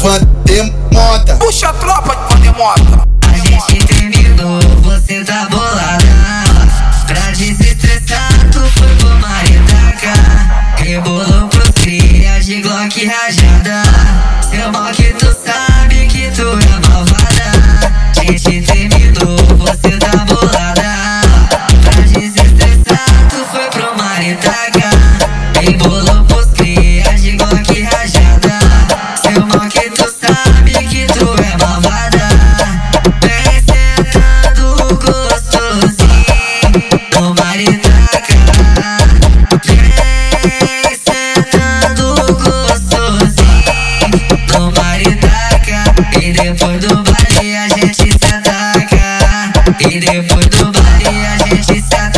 Vandemota. Puxa a tropa de Vandemota. A gente terminou, você tá bolada. Pra desestressar, tu foi pro maritaca. Rebolou pros cria de Glock rajada. E depois do baile a gente se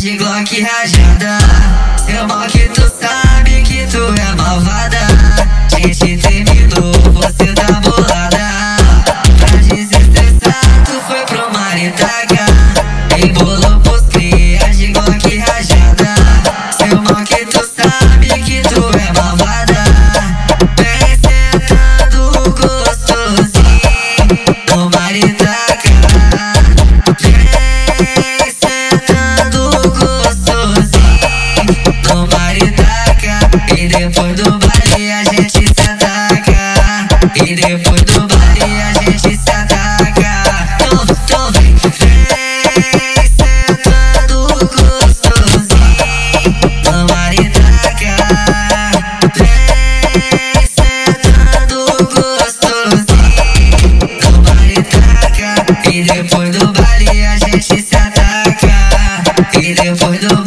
de Glock rajada. Seu mal que tu sabe que tu é malvada. depois do baile a gente se ataca. E depois do baile a gente se ataca. Então, então vem, vem sentando gostosinho. Vamos ali taca. Vem sentando gostosinho. Vamos ali taca. E depois do baile a gente se ataca. E depois do